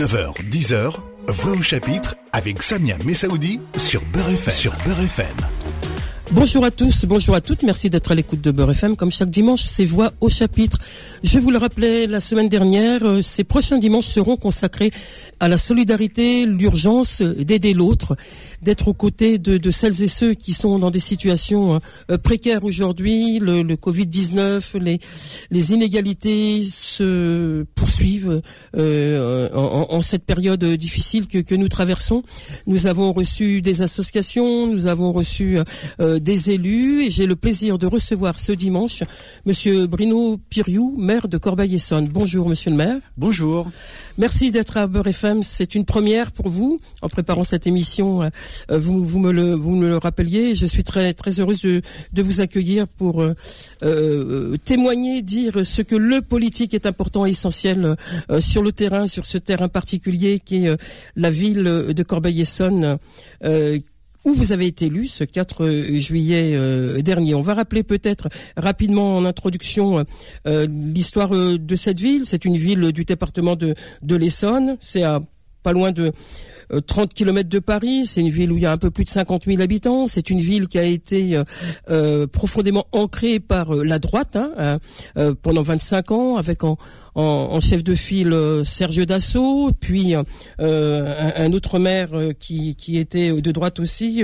9h, 10h, Voix au chapitre avec Samia Messaoudi sur Beurre. Sur Beurre FM. Bonjour à tous, bonjour à toutes, merci d'être à l'écoute de Beurre FM. Comme chaque dimanche, c'est Voix au chapitre. Je vous le rappelais la semaine dernière, euh, ces prochains dimanches seront consacrés à la solidarité, l'urgence d'aider l'autre, d'être aux côtés de, celles et ceux qui sont dans des situations euh, précaires aujourd'hui. Le, Covid-19, les, les inégalités se poursuivent euh, en, cette période difficile que, que, nous traversons. Nous avons reçu des associations, nous avons reçu des élus et j'ai le plaisir de recevoir ce dimanche Monsieur Bruno Piriou, maire de Corbeil-Essonne. Bonjour Monsieur le maire. Bonjour. Merci d'être à Beurre FM. C'est une première pour vous en préparant cette émission. Euh, vous, vous, me le vous me le rappeliez. Je suis très très heureuse de, de vous accueillir pour euh, euh témoigner, dire ce que le politique est important et essentiel euh, sur le terrain, sur ce terrain particulier qui est la ville de Corbeil-Essonne où vous avez été élu ce 4 euh, juillet euh, dernier? On va rappeler peut-être rapidement en introduction euh, l'histoire de cette ville. C'est une ville du département de, de l'Essonne. C'est à pas loin de 30 km de Paris. C'est une ville où il y a un peu plus de 50 000 habitants. C'est une ville qui a été profondément ancrée par la droite hein, pendant 25 ans, avec en, chef de file euh, Serge Dassault, puis euh, un, autre maire euh, qui était de droite aussi,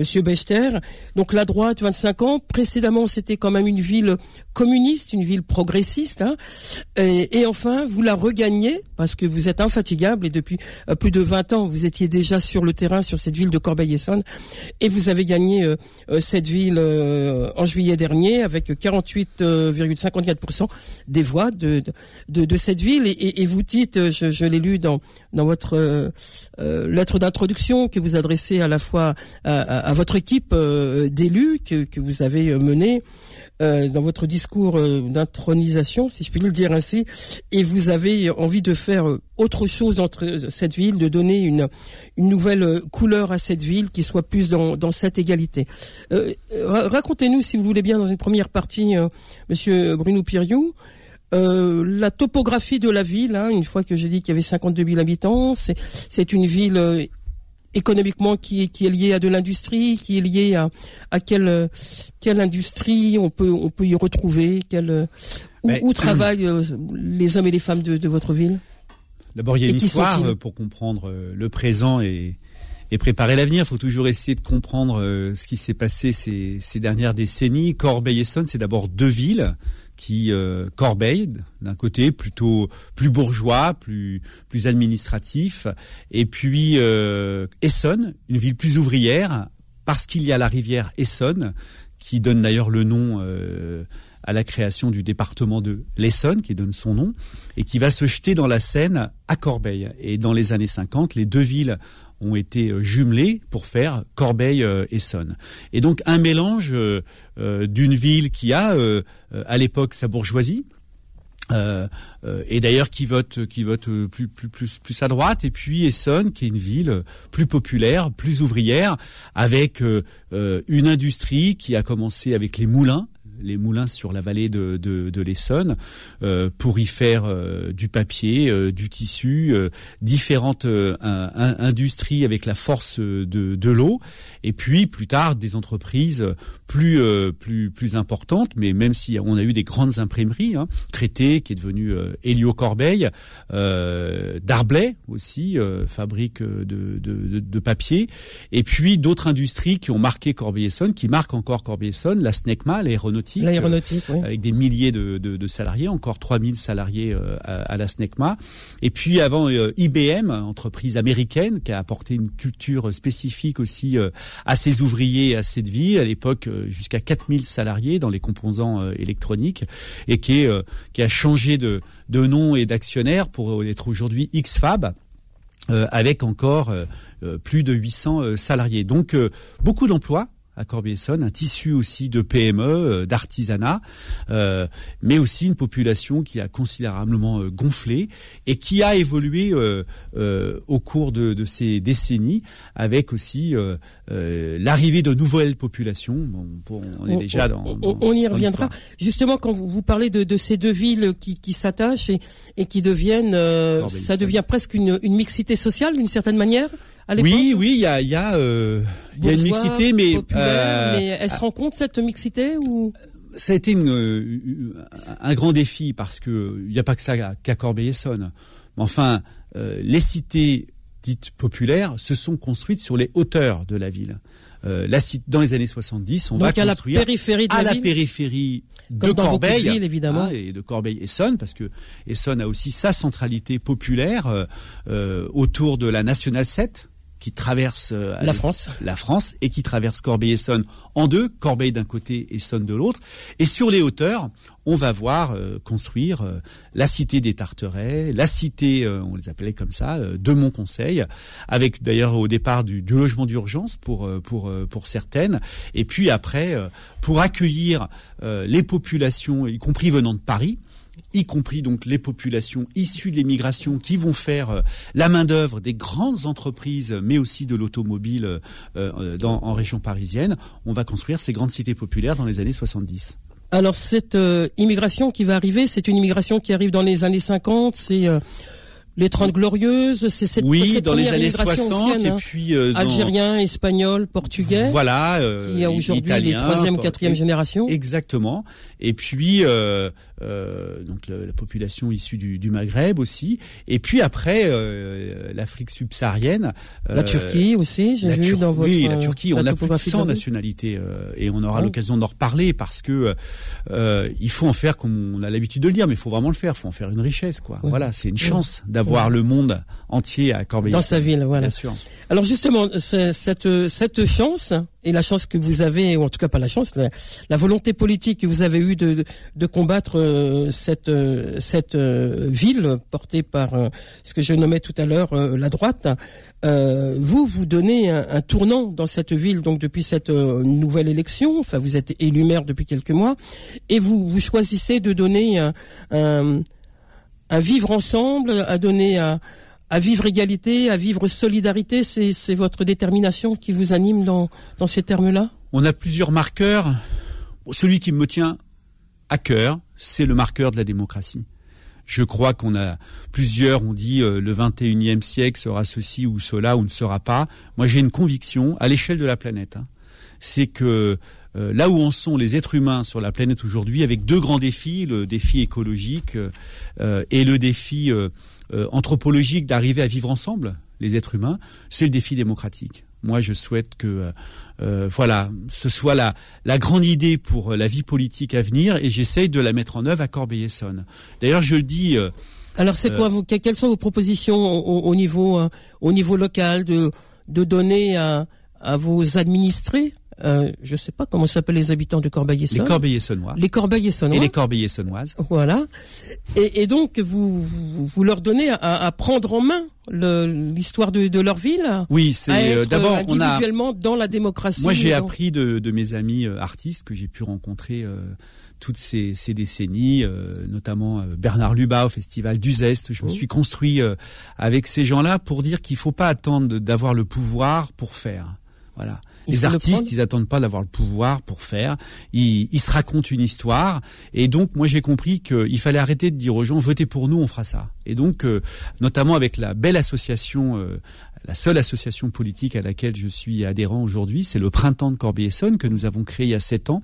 Monsieur Bechter. Donc la droite, 25 ans. Précédemment, c'était quand même une ville communiste, une ville progressiste. Hein. Et, enfin, vous la regagnez parce que vous êtes infatigable et depuis euh, plus de 20 ans, vous étiez déjà sur le terrain sur cette ville de Corbeil-Essonne et vous avez gagné euh, euh, cette ville en juillet dernier avec 48,54% des voix de, cette ville. Et, vous dites, je, l'ai lu dans, votre lettre d'introduction que vous adressez à la fois à votre équipe euh, d'élus que, que, vous avez euh, menée euh, dans votre discours d'intronisation, si je puis le dire ainsi, et vous avez envie de faire autre chose entre cette ville, de donner une, une nouvelle couleur à cette ville qui soit plus dans, dans cette égalité. Racontez-nous, si vous voulez bien, dans une première partie, Monsieur Bruno Piriou, euh, la topographie de la ville, hein, une fois que j'ai dit qu'il y avait 52 000 habitants, c'est une ville économiquement qui est, qui est lié à de l'industrie, qui est lié à, à quelle, quelle industrie on peut, on peut y retrouver, quelle, où, où, travaillent euh, les hommes et les femmes de, de votre ville? D'abord, il y a une histoire euh, pour comprendre euh, le présent et, et préparer l'avenir. Il faut toujours essayer de comprendre ce qui s'est passé ces, ces dernières décennies. Corbeil-Essonne, c'est d'abord deux villes qui euh, Corbeil d'un côté plutôt plus bourgeois, plus plus administratif, et puis euh, Essonne, une ville plus ouvrière parce qu'il y a la rivière Essonne qui donne d'ailleurs le nom euh, à la création du département de l'Essonne, qui donne son nom, et qui va se jeter dans la Seine à Corbeil. Et dans les années 50, les deux villes ont été euh, jumelés pour faire Corbeil-Essonne. Euh, et donc un mélange euh, d'une ville qui a à l'époque sa bourgeoisie, et d'ailleurs qui vote qui vote plus plus plus plus à droite et puis Essonne qui est une ville plus populaire, plus ouvrière avec une industrie qui a commencé avec les moulins les moulins sur la vallée de, de, de l'Essonne euh, pour y faire euh, du papier, euh, du tissu, différentes industries avec la force de, de l'eau, et puis plus tard des entreprises plus plus plus importantes, mais même si on a eu des grandes imprimeries, hein, Crété qui est devenu Hélio Corbeil, Darblay aussi fabrique de, de, de, papier, et puis d'autres industries qui ont marqué Corbeil-Essonne, qui marquent encore Corbeil-Essonne, la SNECMA, l'aéronautique l'aéronautique, avec des milliers de, de, de, salariés, encore 3000 salariés euh, à, la SNECMA. Et puis avant euh, IBM, entreprise américaine qui a apporté une culture spécifique aussi euh, à ses ouvriers, à cette vie, à l'époque jusqu'à 4000 salariés dans les composants électroniques et qui, est, qui a changé de, de nom et d'actionnaire pour être aujourd'hui XFAB. avec encore plus de 800 salariés. Donc beaucoup d'emplois à Corbeil-Essonnes, un tissu aussi de PME, euh, d'artisanat, euh, mais aussi une population qui a considérablement euh, gonflé et qui a évolué au cours de, ces décennies, avec aussi l'arrivée de nouvelles populations. on est déjà dans. On, y reviendra. Justement, quand vous, parlez de, ces deux villes qui, s'attachent et, qui deviennent, ça devient presque une, une mixité sociale d'une certaine manière. Oui, oui, il y a, y, a, euh, y a une mixité, mais, euh, mais elle se rend compte cette mixité ou ça a été une, euh, un grand défi parce que il n'y a pas que ça qu'à Corbeil-Essonnes. Enfin, euh, les cités dites populaires se sont construites sur les hauteurs de la ville. Euh, la, dans les années 70, on va construire à la périphérie de à la, la périphérie de Corbeil évidemment. Hein, et de Corbeil-Essonne, parce que Essonne a aussi sa centralité populaire euh, autour de la Nationale 7, qui traverse euh, la France, la France et qui traverse Corbeil-Essonne en deux, Corbeil d'un côté et Essonne de l'autre. Et sur les hauteurs, on va voir euh, construire euh, la cité des Tarterets, la cité, on les appelait comme ça, de Montconseil, avec d'ailleurs au départ du, du logement d'urgence pour pour pour certaines, et puis après pour accueillir les populations, y compris venant de Paris y compris donc les populations issues de l'immigration qui vont faire euh, la main d'œuvre des grandes entreprises, mais aussi de l'automobile euh, euh, en région parisienne. On va construire ces grandes cités populaires dans les années 70. Alors cette immigration qui va arriver, c'est une immigration qui arrive dans les années 50, c'est les 30 glorieuses, c'est cette, oui, dans les années 60 et hein. puis euh, algérien, espagnol, portugais. Voilà, qui a aujourd'hui les troisième, quatrième génération. Exactement. Et puis euh, euh, donc la, population issue du, du, Maghreb aussi. Et puis après euh, l'Afrique subsaharienne. la Turquie aussi, j'ai vu dans votre. Oui, la Turquie. On a plus de 100 nationalités et on aura l'occasion d'en reparler parce que il faut en faire comme on a l'habitude de le dire, mais il faut vraiment le faire. Il faut en faire une richesse, quoi. Voilà, c'est une chance d'avoir le monde entier à Corbeil. Dans sa ville, voilà. Bien sûr. Alors justement, cette cette chance et la chance que vous avez, ou en tout cas pas la chance, la, volonté politique que vous avez eue de, de, combattre euh, cette euh, cette euh, ville portée par ce que je nommais tout à l'heure la droite, vous vous donnez un, tournant dans cette ville donc depuis cette nouvelle élection. Enfin, vous êtes élu maire depuis quelques mois et vous vous choisissez de donner un, vivre ensemble, à donner à vivre égalité, à vivre solidarité, c'est votre détermination qui vous anime dans, dans ces termes-là? On a plusieurs marqueurs. Celui qui me tient à cœur, c'est le marqueur de la démocratie. Je crois qu'on a plusieurs ont dit euh, le 21e siècle sera ceci ou cela ou ne sera pas. Moi, j'ai une conviction à l'échelle de la planète. Hein. c'est que euh, là où en sont les êtres humains sur la planète aujourd'hui, avec deux grands défis, le défi écologique euh, et le défi anthropologique d'arriver à vivre ensemble, les êtres humains, c'est le défi démocratique. Moi, je souhaite que euh, euh, voilà, ce soit la, la grande idée pour la vie politique à venir, et j'essaye de la mettre en œuvre à Corbeil-Essonne. D'ailleurs, je le dis. Alors, c'est quoi vous, Quelles sont vos propositions au, niveau au niveau local de de donner à, à vos administrés? Euh, je ne sais pas comment s'appellent les habitants de Corbeil-Essonne. Les Corbeil-Essonnois. Les Corbeil-Essonnois. Et les Corbeil-Essonnoises. Voilà. Et, et, donc, vous, vous leur donnez à, à prendre en main l'histoire de, de, leur ville Oui, c'est euh, d'abord individuellement dans la démocratie. Moi, j'ai appris de, de, mes amis euh, artistes que j'ai pu rencontrer euh, toutes ces, ces décennies, notamment Bernard Lubat au festival d'Uzeste. Je me oh. suis construit avec ces gens-là pour dire qu'il faut pas attendre d'avoir le pouvoir pour faire. Voilà les artistes, ils attendent pas d'avoir le pouvoir pour faire. Ils, ils, se racontent une histoire. Et donc, moi, j'ai compris qu'il fallait arrêter de dire aux gens, votez pour nous, on fera ça. Et donc, euh, notamment avec la belle association, euh, la seule association politique à laquelle je suis adhérent aujourd'hui, c'est le Printemps de Corbeil-Essonne que nous avons créé il y a sept ans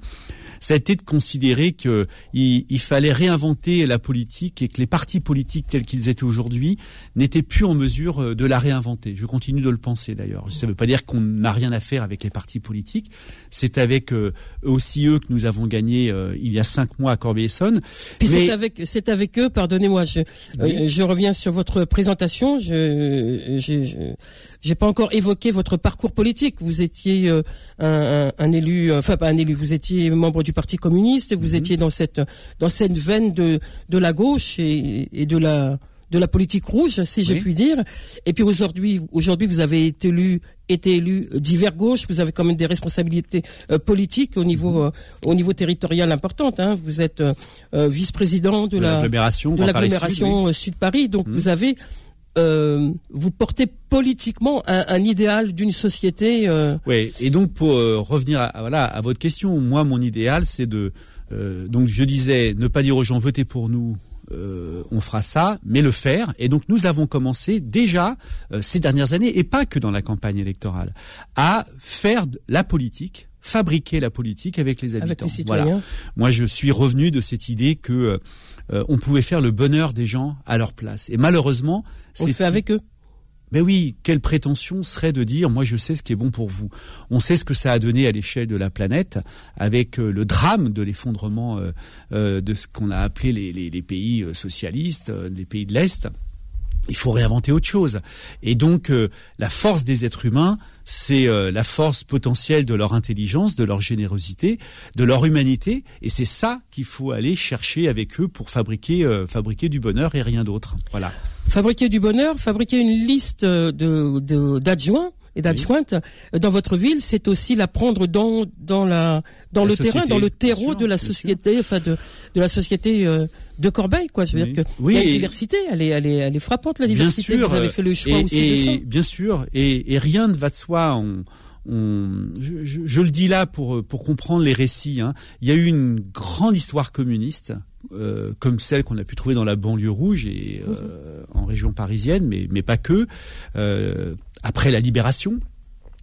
ça a été de considérer qu'il il fallait réinventer la politique et que les partis politiques tels qu'ils étaient aujourd'hui n'étaient plus en mesure euh, de la réinventer. Je continue de le penser d'ailleurs. Ça ne veut pas dire qu'on n'a rien à faire avec les partis politiques. C'est avec euh, aussi eux que nous avons gagné euh, il y a cinq mois à Corbeil-Essonne. Puis c'est avec c'est avec eux. Pardonnez-moi, je, je reviens sur votre présentation. Je, je, j'ai pas encore évoqué votre parcours politique. Vous étiez un, un, un, élu, enfin pas un élu. Vous étiez membre du Parti communiste, vous mhm. étiez dans cette dans cette veine de de la gauche et, et de la de la politique rouge, si je puis dire. Et puis aujourd'hui, aujourd'hui, vous avez été élu, été élu divers gauche. Vous avez quand même des responsabilités euh, politiques au niveau, euh, au niveau territorial importantes. Hein. Vous êtes euh, vice-président de, la de l'agglomération Sud, Paris. Donc mmh. vous avez vous portez politiquement un, un idéal d'une société. Oui, et donc pour revenir à, voilà à votre question, moi mon idéal c'est de donc je disais ne pas dire aux gens votez pour nous euh, on fera ça, mais le faire. Et donc nous avons commencé déjà euh, ces dernières années, et pas que dans la campagne électorale, à faire la politique, fabriquer la politique avec les habitants. voilà. Moi, je suis revenu de cette idée que euh, on pouvait faire le bonheur des gens à leur place. Et malheureusement, c'est fait avec eux. Mais oui, quelle prétention serait de dire moi je sais ce qui est bon pour vous. On sait ce que ça a donné à l'échelle de la planète avec euh, le drame de l'effondrement euh, euh, de ce qu'on a appelé les, pays socialistes, les pays de l'Est. Il faut réinventer autre chose. Et donc la force des êtres humains, c'est la force potentielle de leur intelligence, de leur générosité, de leur humanité, et c'est ça qu'il faut aller chercher avec eux pour fabriquer fabriquer du bonheur et rien d'autre. Voilà fabriquer du bonheur, fabriquer une liste de d'adjoints et d'adjointes dans votre ville, c'est aussi la prendre dans dans la dans le terrain, dans le terreau de la société, enfin de de la société euh, de Corbeil, quoi. Je veux dire que oui, la diversité, elle est elle est elle est frappante la diversité. Bien sûr, Vous avez fait le choix aussi et, de ça. Bien sûr, et, et rien ne va de soi. On, on, je, je, je, le dis là pour pour comprendre les récits. Hein. Il y a eu une grande histoire communiste euh, comme celle qu'on a pu trouver dans la banlieue rouge et euh, en région parisienne, mais, mais pas que. Euh, après la libération,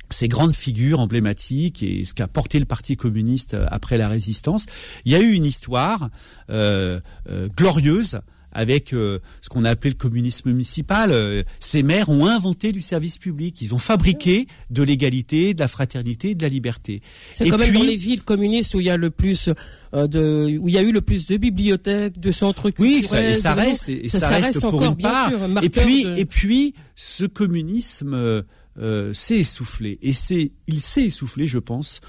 ces grandes figures emblématiques et ce qu'a porté le Parti communiste après la résistance, il y a eu une histoire glorieuse avec euh, ce qu'on a appelé le communisme municipal. Euh, ces maires ont inventé du service public. Ils ont fabriqué de l'égalité, de la fraternité, de la liberté. C'est quand même dans les villes communistes où il y a le plus euh, de, où il y a eu le plus de bibliothèques, de centres culturels. Oui, ça, et ça reste, et ça, reste, pour une part. et puis, et puis, ce communisme. s'est essoufflé et c'est il s'est essoufflé je pense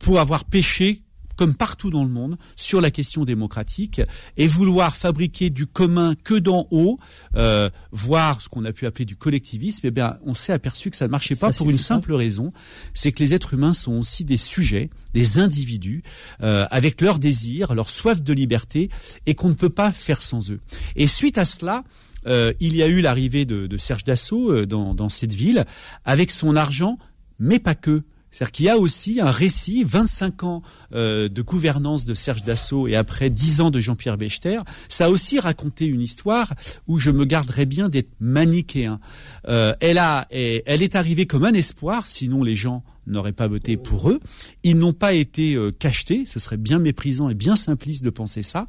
pour avoir péché comme partout dans le monde, sur la question démocratique et vouloir fabriquer du commun que d'en haut, euh, voir ce qu'on a pu appeler du collectivisme, eh bien, on s'est aperçu que ça ne marchait pas pour une simple raison, c'est que les êtres humains sont aussi des sujets, des individus, euh, avec leurs désirs, leur soif de liberté, et qu'on ne peut pas faire sans eux. Et suite à cela, euh, il y a eu l'arrivée de, de, Serge Dassault dans, dans cette ville, avec son argent, mais pas que. C'est-à-dire qu'il y a aussi un récit, 25 ans euh, de gouvernance de Serge Dassault et après 10 ans de Jean-Pierre Bechter, ça a aussi raconté une histoire où je me garderais bien d'être manichéen. Euh, elle, a, elle est arrivée comme un espoir, sinon les gens n'auraient pas voté pour eux. Ils n'ont pas été euh, cachetés, ce serait bien méprisant et bien simpliste de penser ça,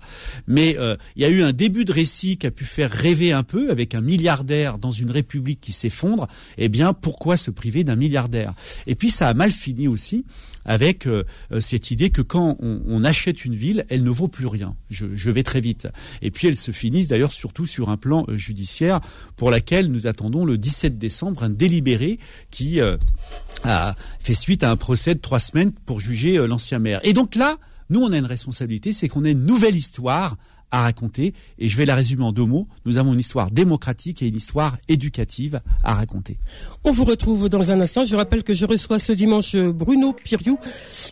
mais euh, il y a eu un début de récit qui a pu faire rêver un peu avec un milliardaire dans une république qui s'effondre. Eh bien, pourquoi se priver d'un milliardaire? Et puis ça a mal fini aussi avec euh, cette idée que quand on, achète une ville, elle ne vaut plus rien. Je, vais très vite. Et puis elle se finit d'ailleurs surtout sur un plan judiciaire pour laquelle nous attendons le 17 décembre un délibéré qui a fait suite à un procès de trois semaines pour juger l'ancien maire. Et donc là, nous, on a une responsabilité, c'est qu'on a une nouvelle histoire à raconter. Et je vais la résumer en deux mots. Nous avons une histoire démocratique et une histoire éducative à raconter. On vous retrouve dans un instant. Je rappelle que je reçois ce dimanche Bruno Piriou.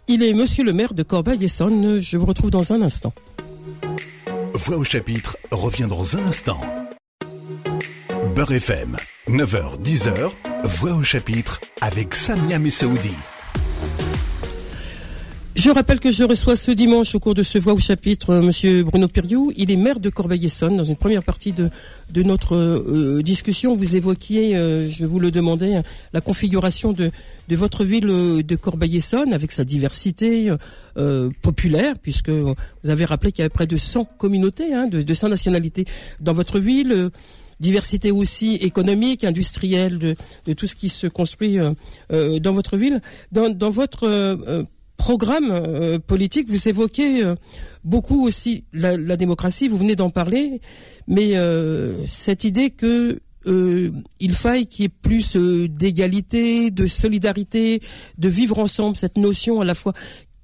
Il est monsieur le maire de Corbeil-Essonne. Je vous retrouve dans un instant. Voix au chapitre revient dans un instant. Beurre FM, 9h, 10h, Voix au chapitre avec Samia Messaoudi. Je rappelle que je reçois ce dimanche au cours de ce voix au chapitre euh, Monsieur Bruno Piriou. Il est maire de Corbeil-Essonne. Dans une première partie de, notre euh, discussion, vous évoquiez, euh, je vous le demandais, la configuration de, de votre ville de Corbeil-Essonne avec sa diversité populaire, puisque vous avez rappelé qu'il y avait près de 100 communautés, hein, de, de 100 nationalités dans votre ville diversité aussi économique, industrielle, de, tout ce qui se construit euh, dans votre ville. Dans, votre euh, programme euh, politique, vous évoquez euh, beaucoup aussi la, démocratie, vous venez d'en parler, mais euh, cette idée que il faille qu'il y ait plus d'égalité, de solidarité, de vivre ensemble, cette notion à la fois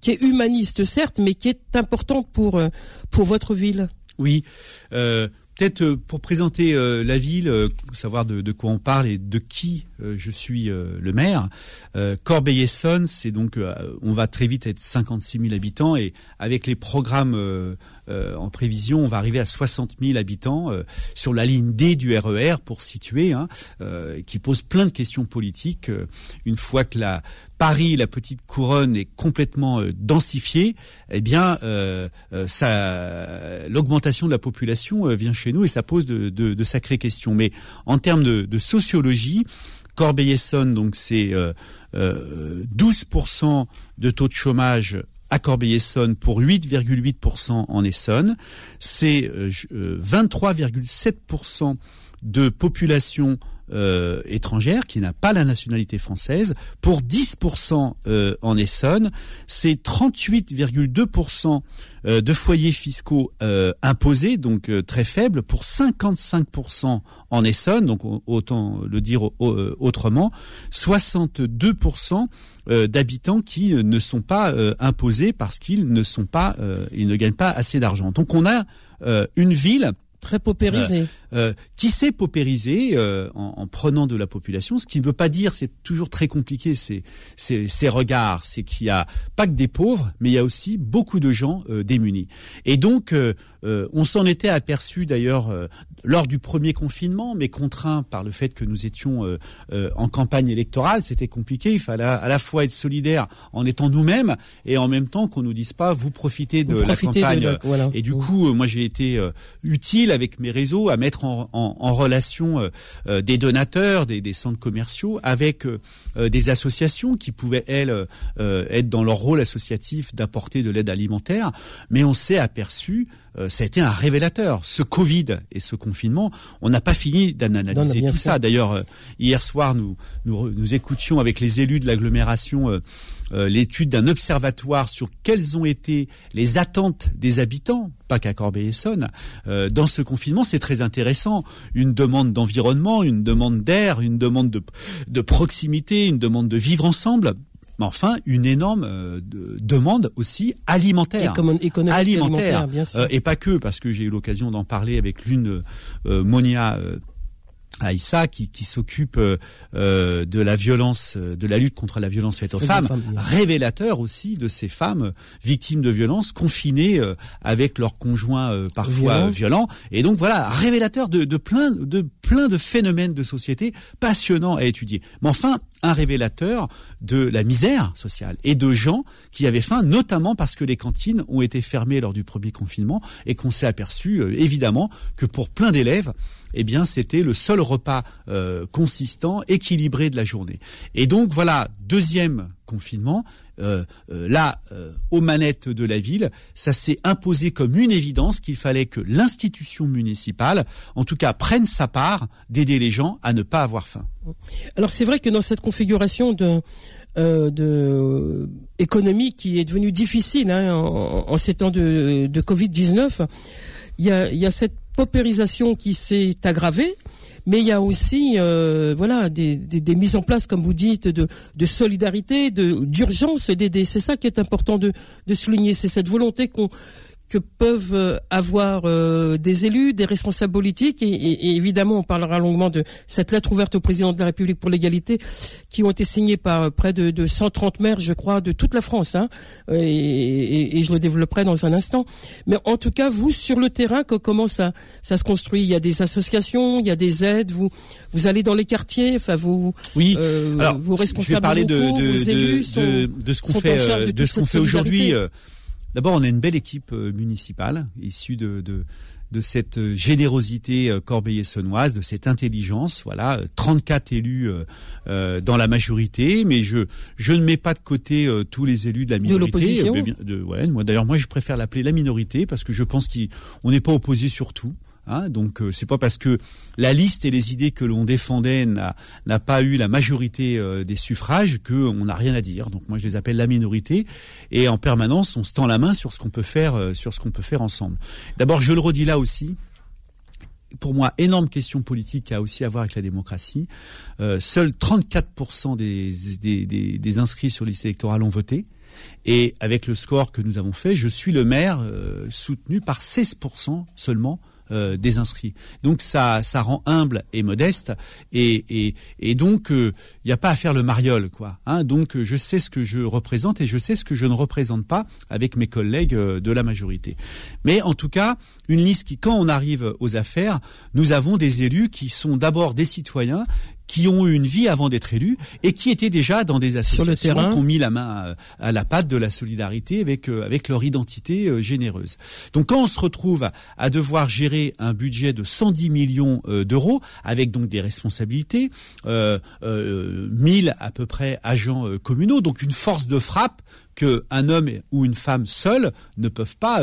qui est humaniste certes, mais qui est importante pour pour votre ville. Oui peut-être euh, pour présenter euh, la ville, euh, savoir de, quoi on parle et de qui je suis le maire. Corbeil-Essonne, c'est donc, on va très vite être 56 000 habitants et avec les programmes en prévision, on va arriver à 60 000 habitants sur la ligne D du RER e pour situer, hein, qui pose plein de questions politiques. une fois que la Paris, la petite couronne, est complètement densifiée, eh bien, l'augmentation de la population vient chez nous et ça pose de, sacrées questions. Mais en termes de, sociologie, Corbeil-Essonne, donc c'est 12% euh, euh, de taux de chômage à Corbeil-Essonne pour 8,8% en Essonne. C'est 23,7% euh, de population euh, étrangère qui n'a pas la nationalité française pour 10% euh, en Essonne. C'est 38,2% euh, de foyers fiscaux imposés, donc très faibles, pour 55% en Essonne, donc autant le dire autrement, 62% d'habitants qui ne sont pas imposés parce qu'ils ne sont pas, ils ne gagnent pas assez d'argent. Donc on a une ville très paupérisée. Euh, qui s'est paupérisé euh, en, prenant de la population. Ce qui ne veut pas dire, c'est toujours très compliqué, ces, ces, regards, c'est qu'il y a pas que des pauvres, mais il y a aussi beaucoup de gens euh, démunis. Et donc, on s'en était aperçu d'ailleurs lors du premier confinement, mais contraint par le fait que nous étions en campagne électorale, c'était compliqué. Il fallait à la fois être solidaire en étant nous-mêmes et en même temps qu'on nous dise pas vous profitez de la campagne. Et du coup, moi j'ai été utile avec mes réseaux à mettre en, relation euh, euh, des donateurs, des, centres commerciaux avec euh, des associations qui pouvaient elles être dans leur rôle associatif d'apporter de l'aide alimentaire, mais on s'est aperçu ça a été un révélateur. Ce Covid et ce confinement, on n'a pas fini d'analyser tout ça. D'ailleurs, hier soir, nous, nous, nous écoutions avec les élus de l'agglomération euh, l'étude d'un observatoire sur quelles ont été les attentes des habitants, pas qu'à Corbeil-Essonne, euh, dans ce confinement. C'est très intéressant. Une demande d'environnement, une demande d'air, une demande de, de proximité, une demande de vivre ensemble mais enfin une énorme euh, demande aussi alimentaire, économique, alimentaire, bien sûr. et pas que parce que j'ai eu l'occasion d'en parler avec l'une Monia Aïssa qui, qui s'occupe euh, euh, de la violence, euh, de la lutte contre la violence faite aux femmes, révélateur aussi de ces femmes victimes de violences confinées avec leurs conjoints parfois violents. Et donc voilà, révélateur de, de plein de plein de phénomènes de société passionnants à étudier. Mais enfin, un révélateur de la misère sociale et de gens qui avaient faim, notamment parce que les cantines ont été fermées lors du premier confinement et qu'on s'est aperçu évidemment que pour plein d'élèves eh bien c'était le seul repas euh, consistant, équilibré de la journée. Et donc voilà, deuxième confinement, euh, euh, là, aux manettes de la ville, ça s'est imposé comme une évidence qu'il fallait que l'institution municipale, en tout cas, prenne sa part d'aider les gens à ne pas avoir faim. Alors c'est vrai que dans cette configuration de, de économie qui est devenue difficile hein, en, ces temps de, de Covid-19, il y a, y a cette qui s'est aggravée, mais il y a aussi euh, voilà des, mises en place, comme vous dites, de, solidarité, de d'urgence d'aider. C'est ça qui est important de souligner, c'est cette volonté qu'on que peuvent euh, avoir euh, des élus, des responsables politiques, et, évidemment on parlera longuement de cette lettre ouverte au président de la République pour l'égalité, qui ont été signées par euh, près de, de 130 maires, je crois, de toute la France, hein, et, et, je le développerai dans un instant. Mais en tout cas, vous sur le terrain, comment ça ça se construit? Il y a des associations, il y a des aides, vous vous allez dans les quartiers, enfin vous oui, Alors, vos responsables je vais parler de, de, élus de, de, ce qu'on fait, de ce qu'on fait aujourd'hui. D'abord, on a une belle équipe euh, municipale issue de, de, de cette euh, générosité euh, corbeil-essonnoise, de cette intelligence. Voilà, 34 élus euh, dans la majorité, mais je je ne mets pas de côté tous les élus de la minorité. De ouais, moi d'ailleurs, moi je préfère l'appeler la minorité parce que je pense qu'on n'est pas opposé sur tout. Hein, donc euh, c'est pas parce que la liste et les idées que l'on défendait n'a pas eu la majorité euh, des suffrages qu'on n'a rien à dire. Donc moi je les appelle la minorité et en permanence on se tend la main sur ce qu'on peut faire euh, sur ce qu'on peut faire ensemble. D'abord je le redis là aussi. Pour moi, énorme question politique a aussi à voir avec la démocratie. seuls 34% des, des, des, des, inscrits sur liste électorale ont voté. Et avec le score que nous avons fait, je suis le maire soutenu par 16% seulement des inscrits. Donc ça, ça rend humble et modeste, et, et, donc il n'y a pas à faire le mariole, quoi. Hein. donc je sais ce que je représente et je sais ce que je ne représente pas avec mes collègues de la majorité. Mais en tout cas, une liste qui, quand on arrive aux affaires, nous avons des élus qui sont d'abord des citoyens qui ont eu une vie avant d'être élus et qui étaient déjà dans des associations qui ont mis la main à, la patte de la solidarité avec euh, avec leur identité euh, généreuse. Donc quand on se retrouve à, devoir gérer un budget de 110 millions euh, d'euros avec donc des responsabilités, euh, 1000 à peu près agents communaux, donc une force de frappe que un homme ou une femme seule ne peuvent pas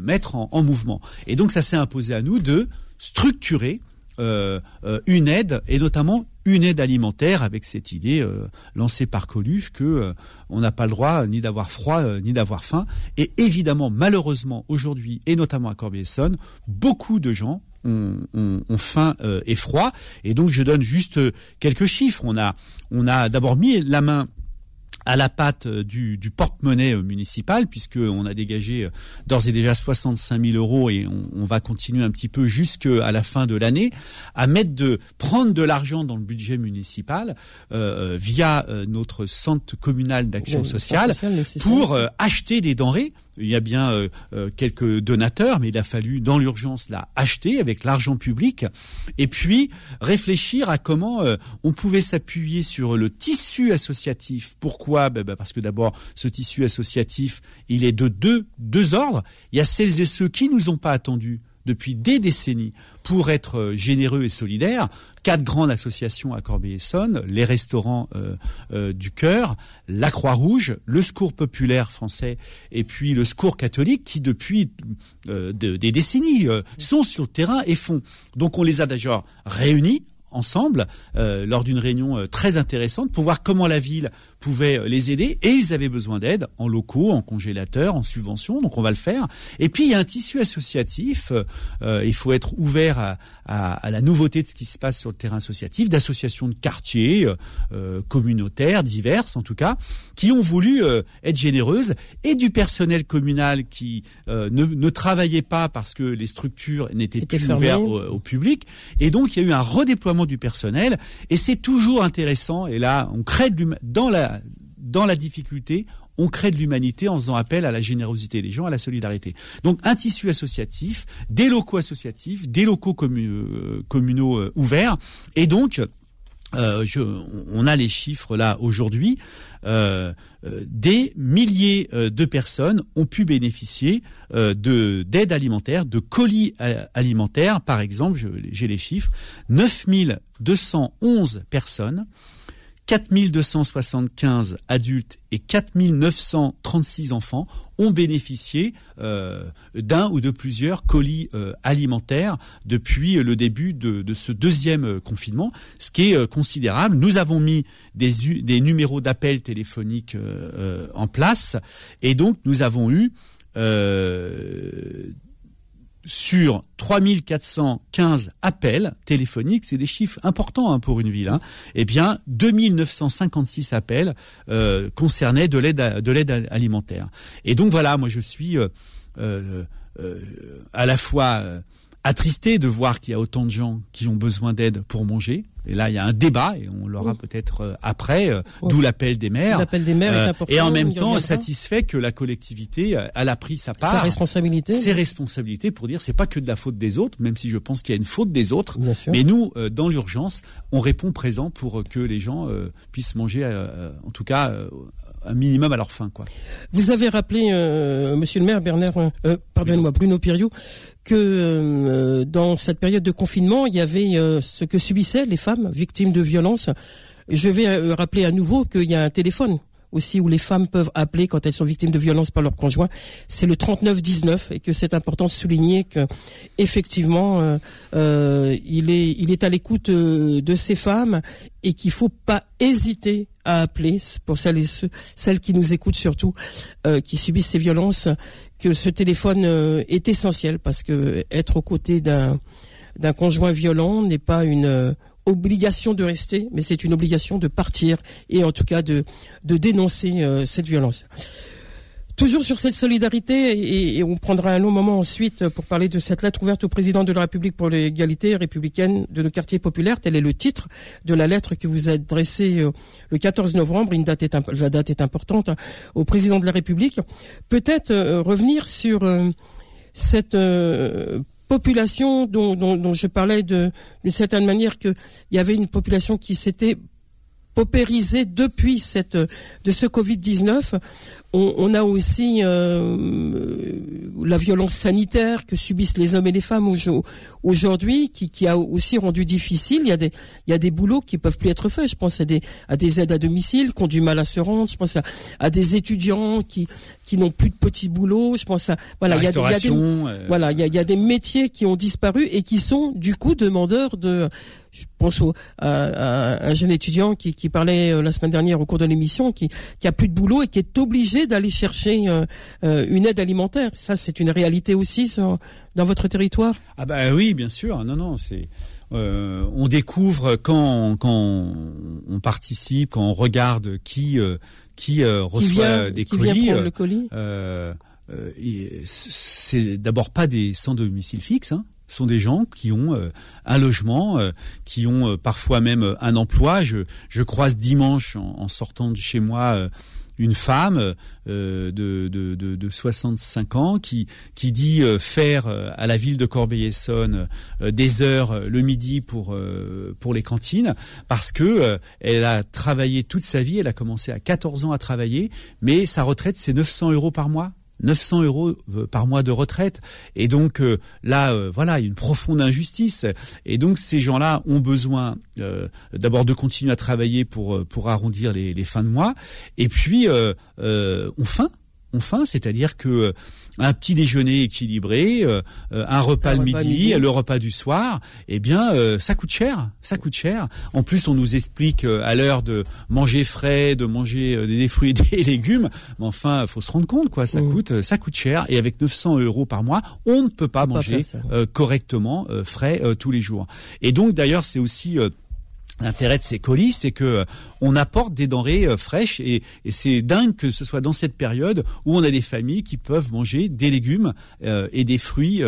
mettre en, en mouvement. Et donc ça s'est imposé à nous de structurer euh, euh, une aide et notamment une aide alimentaire avec cette idée euh, lancée par Coluche que on n'a pas le droit ni d'avoir froid ni d'avoir faim. Et évidemment malheureusement aujourd'hui et notamment à Corbeil-Essonne beaucoup de gens ont, ont faim et froid. Et donc je donne juste quelques chiffres. On a on a d'abord mis la main à la patte euh, du, du porte-monnaie euh, municipal, puisqu'on a dégagé euh, d'ores et déjà 65 000 euros et on, on va continuer un petit peu jusqu'à la fin de l'année, à mettre de prendre de l'argent dans le budget municipal euh, via notre centre communal d'action sociale pour acheter des denrées il y a bien euh, euh, quelques donateurs, mais il a fallu dans l'urgence la acheter avec l'argent public, et puis réfléchir à comment euh, on pouvait s'appuyer sur le tissu associatif. Pourquoi? Ben, ben, Parce que d'abord, ce tissu associatif, il est de deux, deux ordres. Il y a celles et ceux qui nous ont pas attendus depuis des décennies pour être euh, généreux et solidaires. Quatre grandes associations à Corbeil-Essonne, les restaurants euh, euh, du cœur, la Croix-Rouge, le Secours populaire français et puis le Secours catholique qui depuis des décennies sont sur le terrain et font. Donc on les a déjà réunis ensemble euh, lors d'une réunion euh, très intéressante pour voir comment la ville pouvait euh, les aider. Et ils avaient besoin d'aide en locaux, en congélateurs, en subventions, donc on va le faire. Et puis il y a un tissu associatif, il faut être ouvert à, à, à, la nouveauté de ce qui se passe sur le terrain associatif, d'associations de quartiers, communautaires, diverses en tout cas, qui ont voulu être généreuses. Et du personnel communal qui ne, ne, travaillait pas parce que les structures n'étaient plus ouvertes au, au public. Et donc il y a eu un redéploiement du personnel. Et c'est toujours intéressant. Et là, on crée de dans la dans la difficulté, on crée de l'humanité en faisant appel à la générosité des gens, à la solidarité. Donc un tissu associatif, des locaux associatifs, des locaux euh, communaux euh, ouverts, et donc euh, on a les chiffres là aujourd'hui. Euh, euh, des milliers de personnes ont pu bénéficier de d'aide alimentaire, de colis alimentaires. Par exemple, j'ai les chiffres 9211 personnes 4275 adultes et 4936 enfants ont bénéficié euh, d'un ou de plusieurs colis euh, alimentaires depuis le début de, de, ce deuxième confinement, ce qui est euh, considérable. Nous avons mis des, des numéros d'appel téléphoniques euh, en place et donc nous avons eu sur 3415 appels téléphoniques, c'est des chiffres importants hein, pour une ville, hein, eh bien 2956 appels euh, concernaient de l'aide de l'aide alimentaire. Et donc voilà, moi je suis euh, euh, euh à la fois euh, attristé de voir qu'il y a autant de gens qui ont besoin d'aide pour manger. Et là, il y a un débat, et on l'aura peut-être euh, après, euh, d'où l'appel des maires. L'appel des maires est euh, important. Et en même temps, satisfait que la collectivité, elle a pris sa part. Sa responsabilité. Ses responsabilités pour dire c'est pas que de la faute des autres, même si je pense qu'il y a une faute des autres. Mais nous, dans l'urgence, on répond présent pour que les gens puissent manger, en tout cas, un minimum à leur faim. Quoi. Vous avez rappelé, euh, Monsieur le maire Bernard, euh, pardonnez-moi, Bruno Piriou, que euh, dans cette période de confinement, il y avait euh, ce que subissaient les femmes victimes de violences. Je vais euh, rappeler à nouveau qu'il y a un téléphone aussi où les femmes peuvent appeler quand elles sont victimes de violences par leur conjoint, c'est le 3919 et que c'est important de souligner que effectivement euh, euh, il est il est à l'écoute euh, de ces femmes et qu'il faut pas hésiter à appeler pour celles et ceux, celles qui nous écoutent surtout qui subissent ces violences que ce téléphone euh, est essentiel parce que être aux côtés d'un d'un conjoint violent n'est pas une obligation de rester, mais c'est une obligation de partir et en tout cas de, de dénoncer euh, cette violence. Toujours sur cette solidarité, et, on prendra un long moment ensuite pour parler de cette lettre ouverte au président de la République pour l'égalité républicaine de nos quartiers populaires. Tel est le titre de la lettre que vous avez adressée euh, le 14 novembre. La date est importante hein, au président de la République. Peut-être euh, revenir sur euh, cette population dont, dont, je parlais d'une certaine manière qu'il y avait une population qui s'était paupérisée depuis cette de ce Covid 19 on, a aussi euh, la violence sanitaire que subissent les hommes et les femmes aujourd'hui, qui, qui, a aussi rendu difficile. Il y a des, il y a des boulots qui peuvent plus être faits. Je pense à des, à des aides à domicile qui ont du mal à se rendre. Je pense à, à des étudiants qui, qui n'ont plus de petits boulots. Je pense à voilà, il y, a, des, euh. voilà, il y a, y a des métiers qui ont disparu et qui sont du coup demandeurs de je pense au, à, un jeune étudiant qui, qui parlait euh, la semaine dernière au cours de l'émission, qui, qui a plus de boulot et qui est obligé d'aller chercher euh, euh, une aide alimentaire. Ça, c'est une réalité aussi dans votre territoire. Ah bah oui, bien sûr. Non, non, c'est. Euh, on découvre quand, quand on participe, quand on regarde qui qui reçoit des colis. le colis. c'est d'abord pas des sans domicile fixe. Hein Ce sont des gens qui ont un logement, qui ont parfois même un emploi. Je, je croise dimanche en, sortant de chez moi une femme euh, de, de, de, de, 65 ans qui, qui dit euh, faire euh, à la ville de Corbeil-Essonne des heures le midi pour, pour les cantines parce que elle a travaillé toute sa vie, elle a commencé à 14 ans à travailler, mais sa retraite c'est 900 euros par mois. 900 euros euh, par mois de retraite. Et donc euh, là, euh, voilà, une profonde injustice. Et donc ces gens-là ont besoin d'abord de continuer à travailler pour pour arrondir les, les fins de mois. Et puis ont faim, ont faim, c'est-à-dire que un petit déjeuner équilibré, euh, euh, un repas le midi, le repas du soir, eh bien, euh, ça coûte cher. Ça coûte cher. En plus, on nous explique à l'heure de manger frais, de manger des fruits et des légumes. Mais enfin, faut se rendre compte, quoi. Ça mmh. coûte, ça coûte cher. Et avec 900 euros par mois, on ne peut pas manger correctement frais tous les jours. Et donc, d'ailleurs, c'est aussi L'intérêt de ces colis, c'est que euh, on apporte des denrées euh, fraîches et, c'est dingue que ce soit dans cette période où on a des familles qui peuvent manger des légumes euh, et des fruits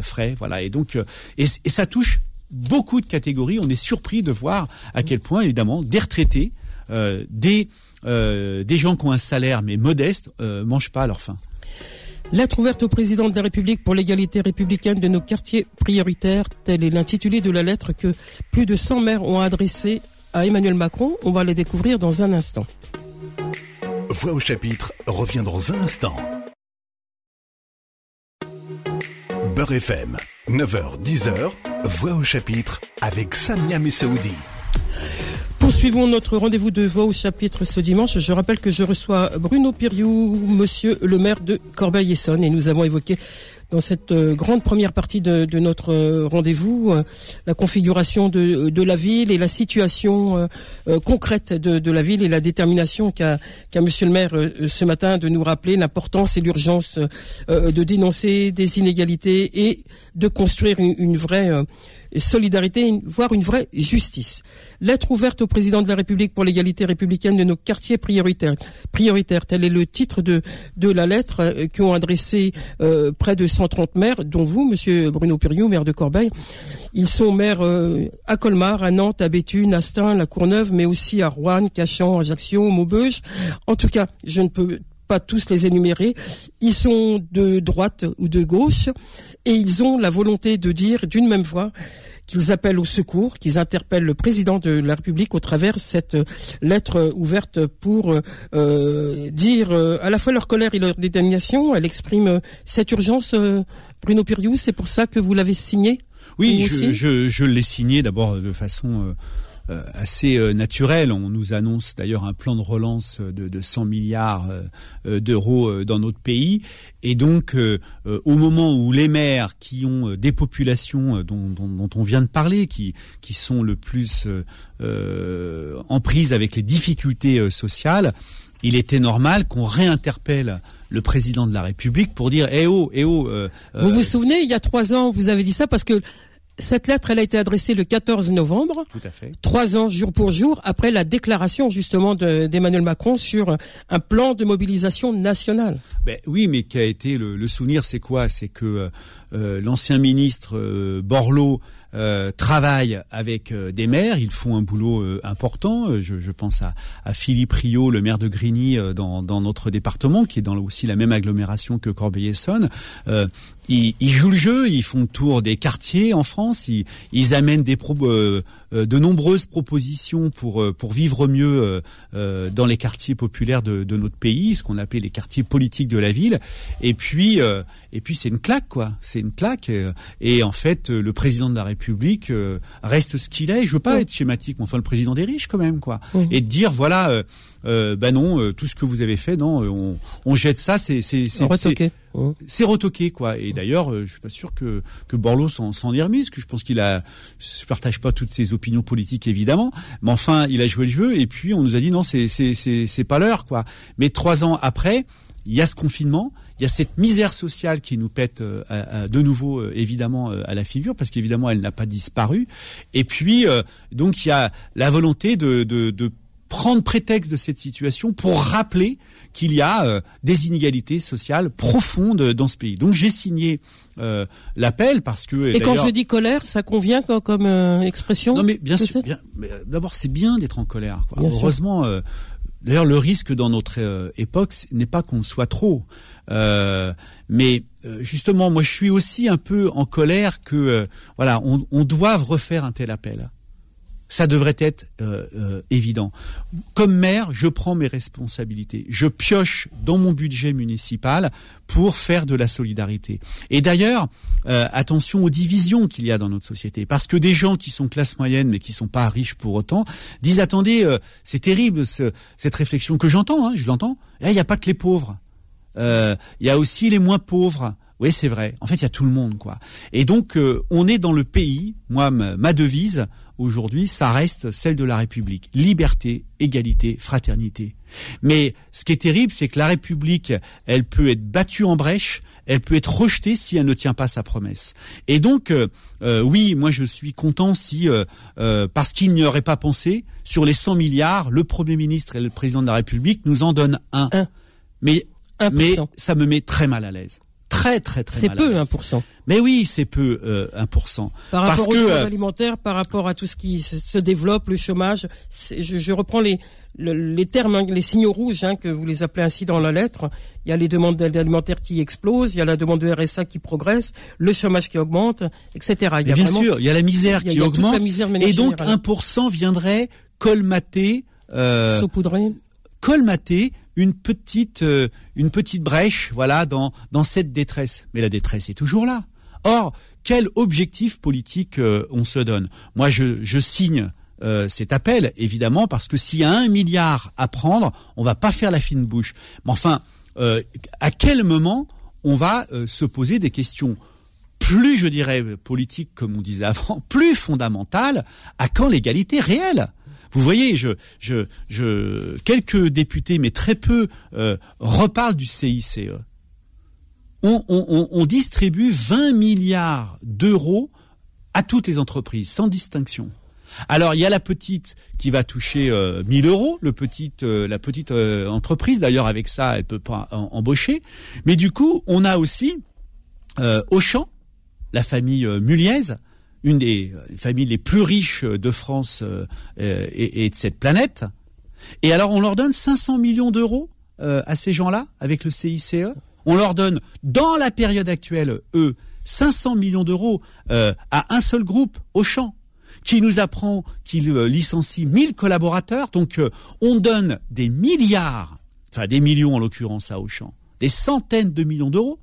frais. Voilà. Et donc, et, ça touche beaucoup de catégories. On est surpris de voir à quel point, évidemment, des retraités, des des gens qui ont un salaire mais modeste, mangent pas à leur faim. Lettre ouverte au président de la République pour l'égalité républicaine de nos quartiers prioritaires. Tel est l'intitulé de la lettre que plus de 100 maires ont adressée à Emmanuel Macron. On va les découvrir dans un instant. Voix au chapitre revient dans un instant. Beurre FM, 9h-10h, Voix au chapitre avec Samia Messaoudi. Poursuivons notre rendez-vous de voix au chapitre ce dimanche. Je rappelle que je reçois Bruno Piriou, monsieur le maire de Corbeil-Essonne, et nous avons évoqué dans cette euh, grande première partie de, notre euh, rendez-vous euh, la configuration de, la ville et la situation concrète de, la ville et la détermination qu'a qu'a monsieur le maire ce matin de nous rappeler l'importance et l'urgence de dénoncer des inégalités et de construire une vraie solidarité, voire une vraie justice. Lettre ouverte au président de la République pour l'égalité républicaine de nos quartiers prioritaires. Prioritaires, tel est le titre de, de la lettre euh, qu'ont adressé euh, près de 130 maires, dont vous, Monsieur Bruno Puriou, maire de Corbeil. Ils sont maires euh, à Colmar, à Nantes, à Béthune, à Stein, La Courneuve, mais aussi à Rouen, Cachan, Ajaccio, Maubeuge. En tout cas, je ne peux pas tous les énumérer. Ils sont de droite ou de gauche et ils ont la volonté de dire d'une même voix qu'ils appellent au secours, qu'ils interpellent le président de la République au travers cette lettre ouverte pour euh, dire euh, à la fois leur colère et leur détermination. Elle exprime cette urgence. Euh, Bruno Piriou, c'est pour ça que vous l'avez signé Oui, je, je, je l'ai signé d'abord de façon assez euh, naturel. On nous annonce d'ailleurs un plan de relance de, de 100 milliards euh, d'euros dans notre pays. Et donc, au moment où les maires qui ont des populations dont, dont, dont on vient de parler, qui, qui sont le plus en prise avec les difficultés sociales, il était normal qu'on réinterpelle le président de la République pour dire eh oh, eh oh. vous vous souvenez, il y a trois ans, vous avez dit ça parce que cette lettre, elle a été adressée le 14 novembre. Tout à fait. Trois ans jour pour jour après la déclaration justement d'Emmanuel Macron sur un plan de mobilisation nationale. Ben oui, mais qui a été le, souvenir, c'est quoi? C'est que euh, l'ancien ministre euh, Borloo euh, travaillent avec euh, des maires, ils font un boulot euh, important. Je, je, pense à, à, Philippe Rio, le maire de Grigny dans, dans, notre département, qui est dans aussi la même agglomération que Corbeil-Essonne. Ils, ils, jouent le jeu, ils font le tour des quartiers en France, ils, ils amènent des pro, de nombreuses propositions pour pour vivre mieux dans les quartiers populaires de, de notre pays, ce qu'on appelle les quartiers politiques de la ville. Et puis et puis c'est une claque quoi, c'est une claque. Et en fait, le président de la République euh, reste ce qu'il est. Je veux pas être schématique, mais enfin le président des riches quand même, quoi. Et de dire voilà, euh, euh bah non, euh, tout ce que vous avez fait, non, on, on jette ça, c'est c'est c'est retoqué. C'est retoqué quoi. Et d'ailleurs, je suis pas sûr que que Borloo s'en s'en est remis, parce que je pense qu'il a, je partage pas toutes ses opinions politiques évidemment, mais enfin il a joué le jeu et puis on nous a dit non, c'est c'est c'est c'est pas l'heure quoi. Mais trois ans après, il y a ce confinement il y a cette misère sociale qui nous pète euh, de nouveau euh, évidemment euh, à la figure parce qu'évidemment elle n'a pas disparu. Et puis donc il y a la volonté de, de, de prendre prétexte de cette situation pour rappeler qu'il y a des inégalités sociales profondes dans ce pays. Donc j'ai signé euh, l'appel parce que et quand je dis colère, ça convient comme, comme expression. Non mais bien sûr. D'abord c'est bien d'être en colère. Quoi. Heureusement. D'ailleurs, le risque dans notre époque n'est pas qu'on soit trop. Euh, mais euh, justement, moi, je suis aussi un peu en colère que euh, voilà, on, on doive refaire un tel appel. Ça devrait être évident. Comme maire, je prends mes responsabilités. Je pioche dans mon budget municipal pour faire de la solidarité. Et d'ailleurs, attention aux divisions qu'il y a dans notre société, parce que des gens qui sont classe moyenne mais qui sont pas riches pour autant disent attendez, c'est terrible cette réflexion que j'entends, hein, je l'entends. Il n'y a pas que les pauvres. Euh, il y a aussi les moins pauvres. Oui, c'est vrai. En fait, il y a tout le monde, quoi. Et donc, euh, on est dans le pays. Moi, ma devise aujourd'hui, ça reste celle de la République liberté, égalité, fraternité. Mais ce qui est terrible, c'est que la République, elle peut être battue en brèche, elle peut être rejetée si elle ne tient pas sa promesse. Et donc, euh, oui, moi, je suis content si, parce qu'il n'y aurait pas pensé, sur les 100 milliards, le Premier ministre et le Président de la République nous en donnent un. un. Mais mais ça me met très mal à l'aise. Très très très mal. C'est peu 1%. Mais oui, c'est peu euh, 1%. Par rapport Parce au euh, alimentaire, par rapport à tout ce qui se développe, le chômage, je, je, reprends les les termes, hein, les signaux rouges hein, que vous les appelez ainsi dans la lettre. Il y a les demandes alimentaires qui explosent, il y a la demande de RSA qui progresse, le chômage qui augmente, etc. Il y a bien sûr, il y a la misère qui augmente, et donc 1% viendrait colmater, euh, saupoudrer colmater une petite euh, une petite brèche voilà dans dans cette détresse. Mais la détresse est toujours là. Or quel objectif politique euh, on se donne? Moi je je signe euh, cet appel évidemment parce que s'il y a un milliard à prendre on va pas faire la fine bouche. Mais enfin à quel moment on va se poser des questions plus je dirais politiques comme on disait avant plus fondamentales à quand l'égalité réelle? Vous voyez, quelques députés, mais très peu, euh, reparlent du CICE. On, distribue 20 milliards d'euros à toutes les entreprises, sans distinction. Alors il y a la petite qui va toucher euh, 1000 euros, euh, la petite euh, entreprise. D'ailleurs avec ça, elle peut pas embaucher. Mais du coup, on a aussi euh, Auchan, la famille Muliez, une des familles les plus riches de France euh, euh, et, de cette planète. Et alors on leur donne 500 millions d'euros euh, à ces gens-là avec le CICE. On leur donne dans la période actuelle, eux, 500 millions d'euros à un seul groupe, Auchan, qui nous apprend qu'il licencie 1000 collaborateurs. Donc on donne des milliards, enfin des millions en l'occurrence à Auchan, des centaines de millions d'euros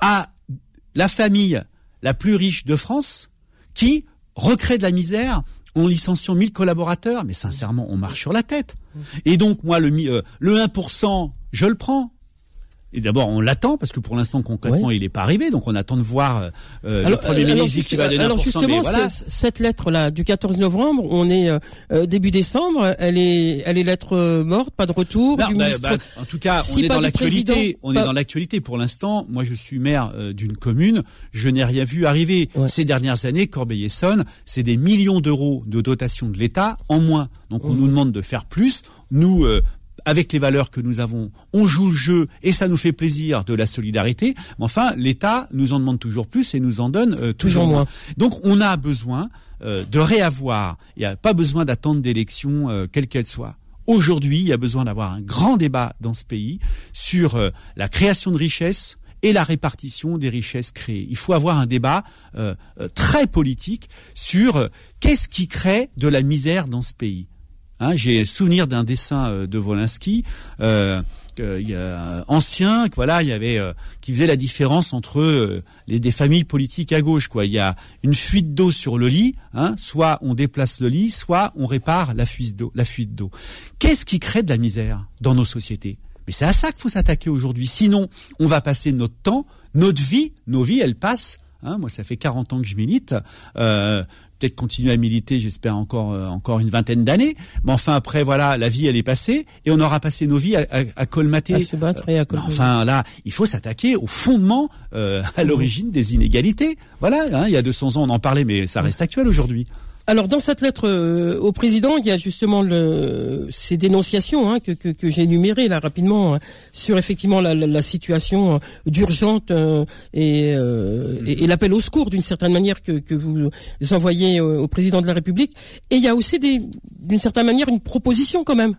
à la famille la plus riche de France, qui recrée de la misère en licenciant 1000 collaborateurs, mais sincèrement, on marche sur la tête. Et donc, moi, le, euh, le 1%, je le prends. Et d'abord, on l'attend parce que pour l'instant concrètement, il n'est pas arrivé. Donc, on attend de voir euh, le premier ministre qui va donner alors justement, cette lettre là du 14 novembre, on est début décembre, elle est, elle est lettre morte, pas de retour du bah, ministre. Bah, en tout cas, on est dans l'actualité. On est dans l'actualité. Pour l'instant, moi, je suis maire d'une commune. Je n'ai rien vu arriver ces dernières années. Corbeil-Essonne, c'est des millions d'euros de dotation de l'État en moins. Donc, on nous demande de faire plus. Nous, avec les valeurs que nous avons, on joue le jeu et ça nous fait plaisir de la solidarité. Mais enfin, l'État nous en demande toujours plus et nous en donne euh, toujours, moins. Donc, on a besoin euh, de réavoir. Il n'y a pas besoin d'attendre d'élections, euh, quelle qu'elle soit. Aujourd'hui, il y a besoin d'avoir un grand débat dans ce pays sur la création de richesses, et la répartition des richesses créées. Il faut avoir un débat très politique sur qu'est-ce qui crée de la misère dans ce pays. Hein, j'ai souvenir d'un dessin euh, de Wolinski. Euh, il y a ancien, voilà, il y avait euh, qui faisait la différence entre euh, les des familles politiques à gauche, quoi. Il y a une fuite d'eau sur le lit, hein, soit on déplace le lit, soit on répare la fuite d'eau. La fuite d'eau. Qu'est-ce qui crée de la misère dans nos sociétés? Mais c'est à ça qu'il faut s'attaquer aujourd'hui. Sinon, on va passer notre temps, notre vie, nos vies, elles passent Hein, moi, ça fait 40 ans que je milite. Euh, peut-être continuer à militer, j'espère encore euh, encore une vingtaine d'années. Mais enfin, après, voilà, la vie, elle est passée et on aura passé nos vies à, à, colmater. À se battre et à colmater. Enfin, là, il faut s'attaquer au fondement, euh, à l'origine des inégalités. Voilà, hein, il y a 200 ans, on en parlait, mais ça reste actuel aujourd'hui. Alors dans cette lettre euh, au président, il y a justement le, ces dénonciations hein, que, que, que j'ai énumérées là rapidement hein, sur effectivement la, la, la situation euh, d'urgente euh, et, et, l'appel au secours d'une certaine manière que, que vous envoyez au président de la République. Et il y a aussi d'une certaine manière une proposition quand même.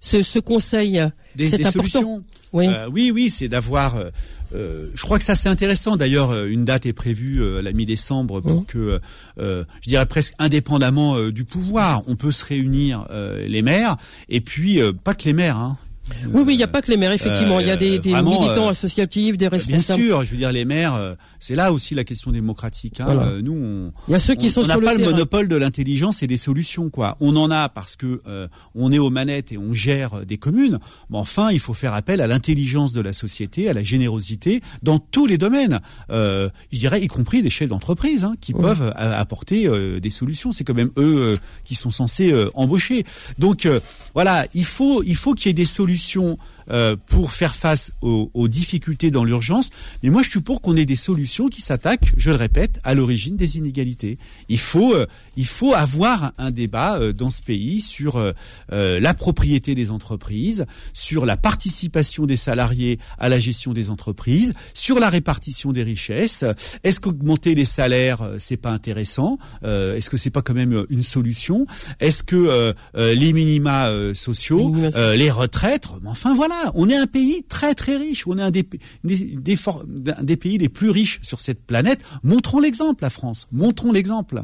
Ce, ce conseil, c'est important. Solutions. Oui, oui, oui, c'est d'avoir euh, je crois que ça c'est intéressant. D'ailleurs, euh, une date est prévue euh, à la mi-décembre pour mmh. que, je dirais presque indépendamment du pouvoir, on peut se réunir les maires et puis pas que les maires. Hein, oui, oui, il n'y a pas que les maires, effectivement. Il y a des, des militants associatifs, des responsables. Bien sûr, je veux dire, les maires, c'est là aussi la question démocratique. Hein. nous, on, il y a ceux qui sont on n'a pas le, monopole de l'intelligence et des solutions, quoi. On en a parce que on est aux manettes et on gère des communes. Mais enfin, il faut faire appel à l'intelligence de la société, à la générosité dans tous les domaines. Euh, je dirais, y compris des chefs d'entreprise hein, qui peuvent apporter des solutions. C'est quand même eux qui sont censés embaucher. Donc voilà, il faut il faut qu'il y ait des solutions solution euh, pour faire face aux, difficultés dans l'urgence. Mais moi, je suis pour qu'on ait des solutions qui s'attaquent, je le répète, à l'origine des inégalités. Il faut, euh, il faut avoir un débat euh, dans ce pays sur la propriété des entreprises, sur la participation des salariés à la gestion des entreprises, sur la répartition des richesses. Est-ce qu'augmenter les salaires, c'est pas intéressant? Est-ce que c'est pas quand même une solution? Est-ce que les minima sociaux, les retraites enfin voilà, on est un pays très très riche. On est un des, des, pays les plus riches sur cette planète. Montrons l'exemple, la France. Montrons l'exemple.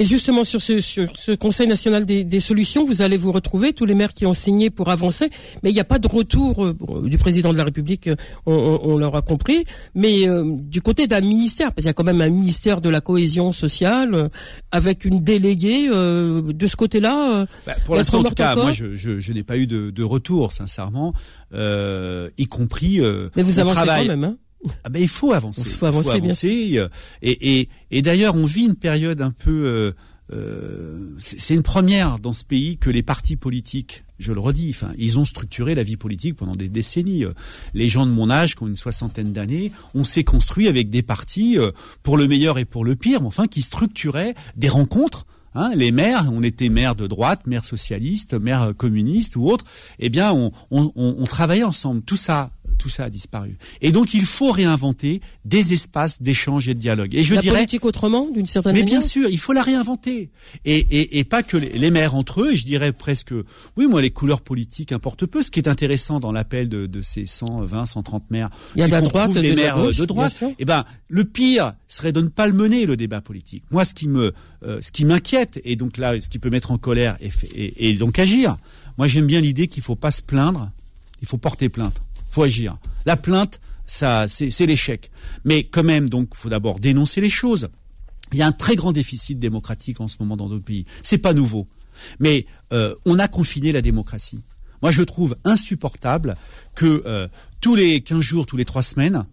Et justement sur ce, sur ce Conseil national des, des, solutions, vous allez vous retrouver tous les maires qui ont signé pour avancer, mais il n'y a pas de retour euh, du président de la République, euh, on, on, l'aura compris, mais euh, du côté d'un ministère, parce qu'il y a quand même un ministère de la cohésion sociale avec une déléguée de ce côté-là. Bah, pour l'instant, en tout cas, moi, je, je, je n'ai pas eu de, de retour, sincèrement, y compris. mais vous avancez quand même. Hein ah ben il faut avancer. Il faut avancer. Euh, et, et, et d'ailleurs, on vit une période un peu. Euh, euh, c'est une première dans ce pays que les partis politiques, je le redis, enfin, ils ont structuré la vie politique pendant des décennies. Les gens de mon âge, qui ont une soixantaine d'années, on s'est construit avec des partis pour le meilleur et pour le pire, mais enfin, qui structuraient des rencontres Hein, les maires, on était maires de droite, maires socialistes, maires communistes ou autres, eh bien, on, on, on travaillait ensemble. Tout ça, tout ça a disparu. Et donc il faut réinventer des espaces d'échange et de dialogue. Et je la politique autrement, d'une certaine manière. Mais bien sûr, il faut la réinventer. Et, et, et pas que les, maires entre eux. Et je dirais presque, oui, moi les couleurs politiques importent peu. Ce qui est intéressant dans l'appel de, de ces 120, 130 maires, il y a de la droite, des de maires gauche, de droite. Eh ben, le pire serait de ne pas le mener le débat politique. Moi, ce qui me, euh, ce qui m'inquiète, et donc là, ce qui peut mettre en colère et, et, et donc agir. Moi, j'aime bien l'idée qu'il faut pas se plaindre, il faut porter plainte faut agir. La plainte, ça, c'est l'échec. Mais quand même, donc, faut d'abord dénoncer les choses. Il y a un très grand déficit démocratique en ce moment dans notre pays. C'est pas nouveau. Mais euh, on a confiné la démocratie. Moi, je trouve insupportable que euh, tous les 15 jours, tous les 3 semaines,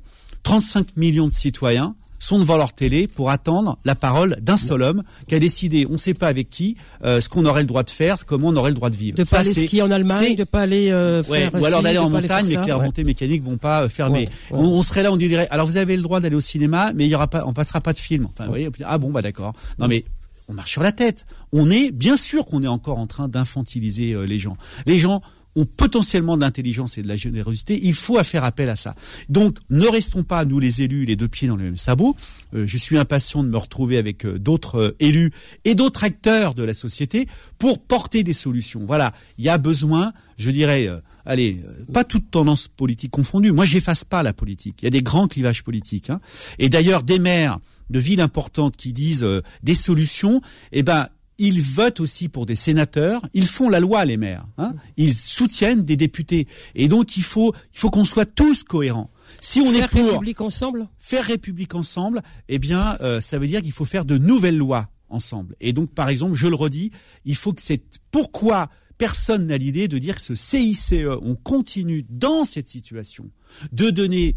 35 millions de citoyens sont devant leur télé pour attendre la parole d'un seul homme qui a décidé, on ne sait pas avec qui, euh, ce qu'on aurait le droit de faire, comment on aurait le droit de vivre. De pas aller skier en Allemagne, de pas aller euh, faire ou alors d'aller en montagne, mais que les remontées mécaniques vont pas euh, fermer. On, serait là, on dirait, alors vous avez le droit d'aller au cinéma, mais il y aura pas, on passera pas de film. Enfin, vous voyez, ah bon, bah d'accord. Non mais on marche sur la tête. On est, bien sûr qu'on est encore en train d'infantiliser les gens. Les gens potentiellement de l'intelligence et de la générosité, il faut faire appel à ça. Donc, ne restons pas, nous les élus, les deux pieds dans le même sabot. Euh, je suis impatient de me retrouver avec euh, d'autres euh, élus et d'autres acteurs de la société pour porter des solutions. Voilà, il y a besoin, je dirais, allez, pas toute tendance politique confondue. Moi, j'efface pas la politique. Il y a des grands clivages politiques. Hein. Et d'ailleurs, des maires de villes importantes qui disent des solutions, eh ben, ils votent aussi pour des sénateurs, ils font la loi les maires, hein. ils soutiennent des députés et donc il faut il faut qu'on soit tous cohérents. Si on faire est pour République ensemble, faire République ensemble, eh bien euh, ça veut dire qu'il faut faire de nouvelles lois ensemble. Et donc par exemple, je le redis, il faut que c'est pourquoi personne n'a l'idée de dire que ce CICE, on continue dans cette situation de donner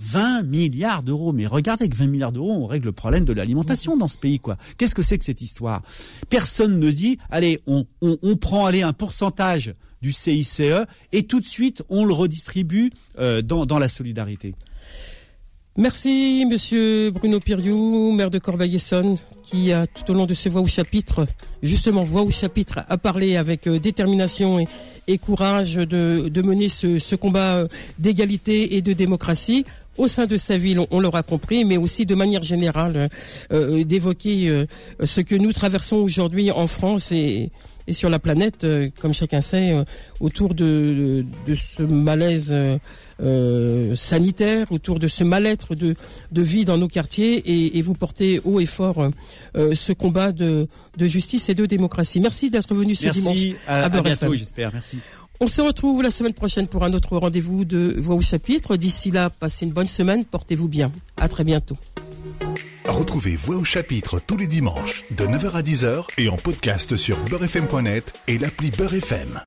20 milliards d'euros. Mais regardez que 20 milliards d'euros, on règle le problème de l'alimentation dans ce pays, quoi. Qu'est-ce que c'est que cette histoire? Personne ne dit, allez, on, on, prend allez, un pourcentage du CICE et tout de suite, on le redistribue euh, dans, dans la solidarité. Merci, monsieur Bruno Piriou, maire de Corbeil-Essonne, qui a tout au long de ce voix au chapitre, justement voix au chapitre, a parlé avec euh, détermination et, courage de, de, mener ce, ce combat euh, d'égalité et de démocratie au sein de sa ville, on, l'aura compris, mais aussi de manière générale euh, euh, d'évoquer euh, ce que nous traversons aujourd'hui en France et, et sur la planète, comme chacun sait, autour de, de, ce malaise sanitaire, autour de ce mal-être de, de vie dans nos quartiers, et, et vous portez haut et fort ce combat de, de justice et de démocratie. Merci d'être venu ce dimanche. À, à, à bientôt, j'espère. Merci. On se retrouve la semaine prochaine pour un autre rendez-vous de Voix au chapitre. D'ici là, passez une bonne semaine, portez-vous bien. À très bientôt. Retrouvez Voix au chapitre tous les dimanches de 9h à 10h et en podcast sur beurrefm.net et l'appli Beurrefm.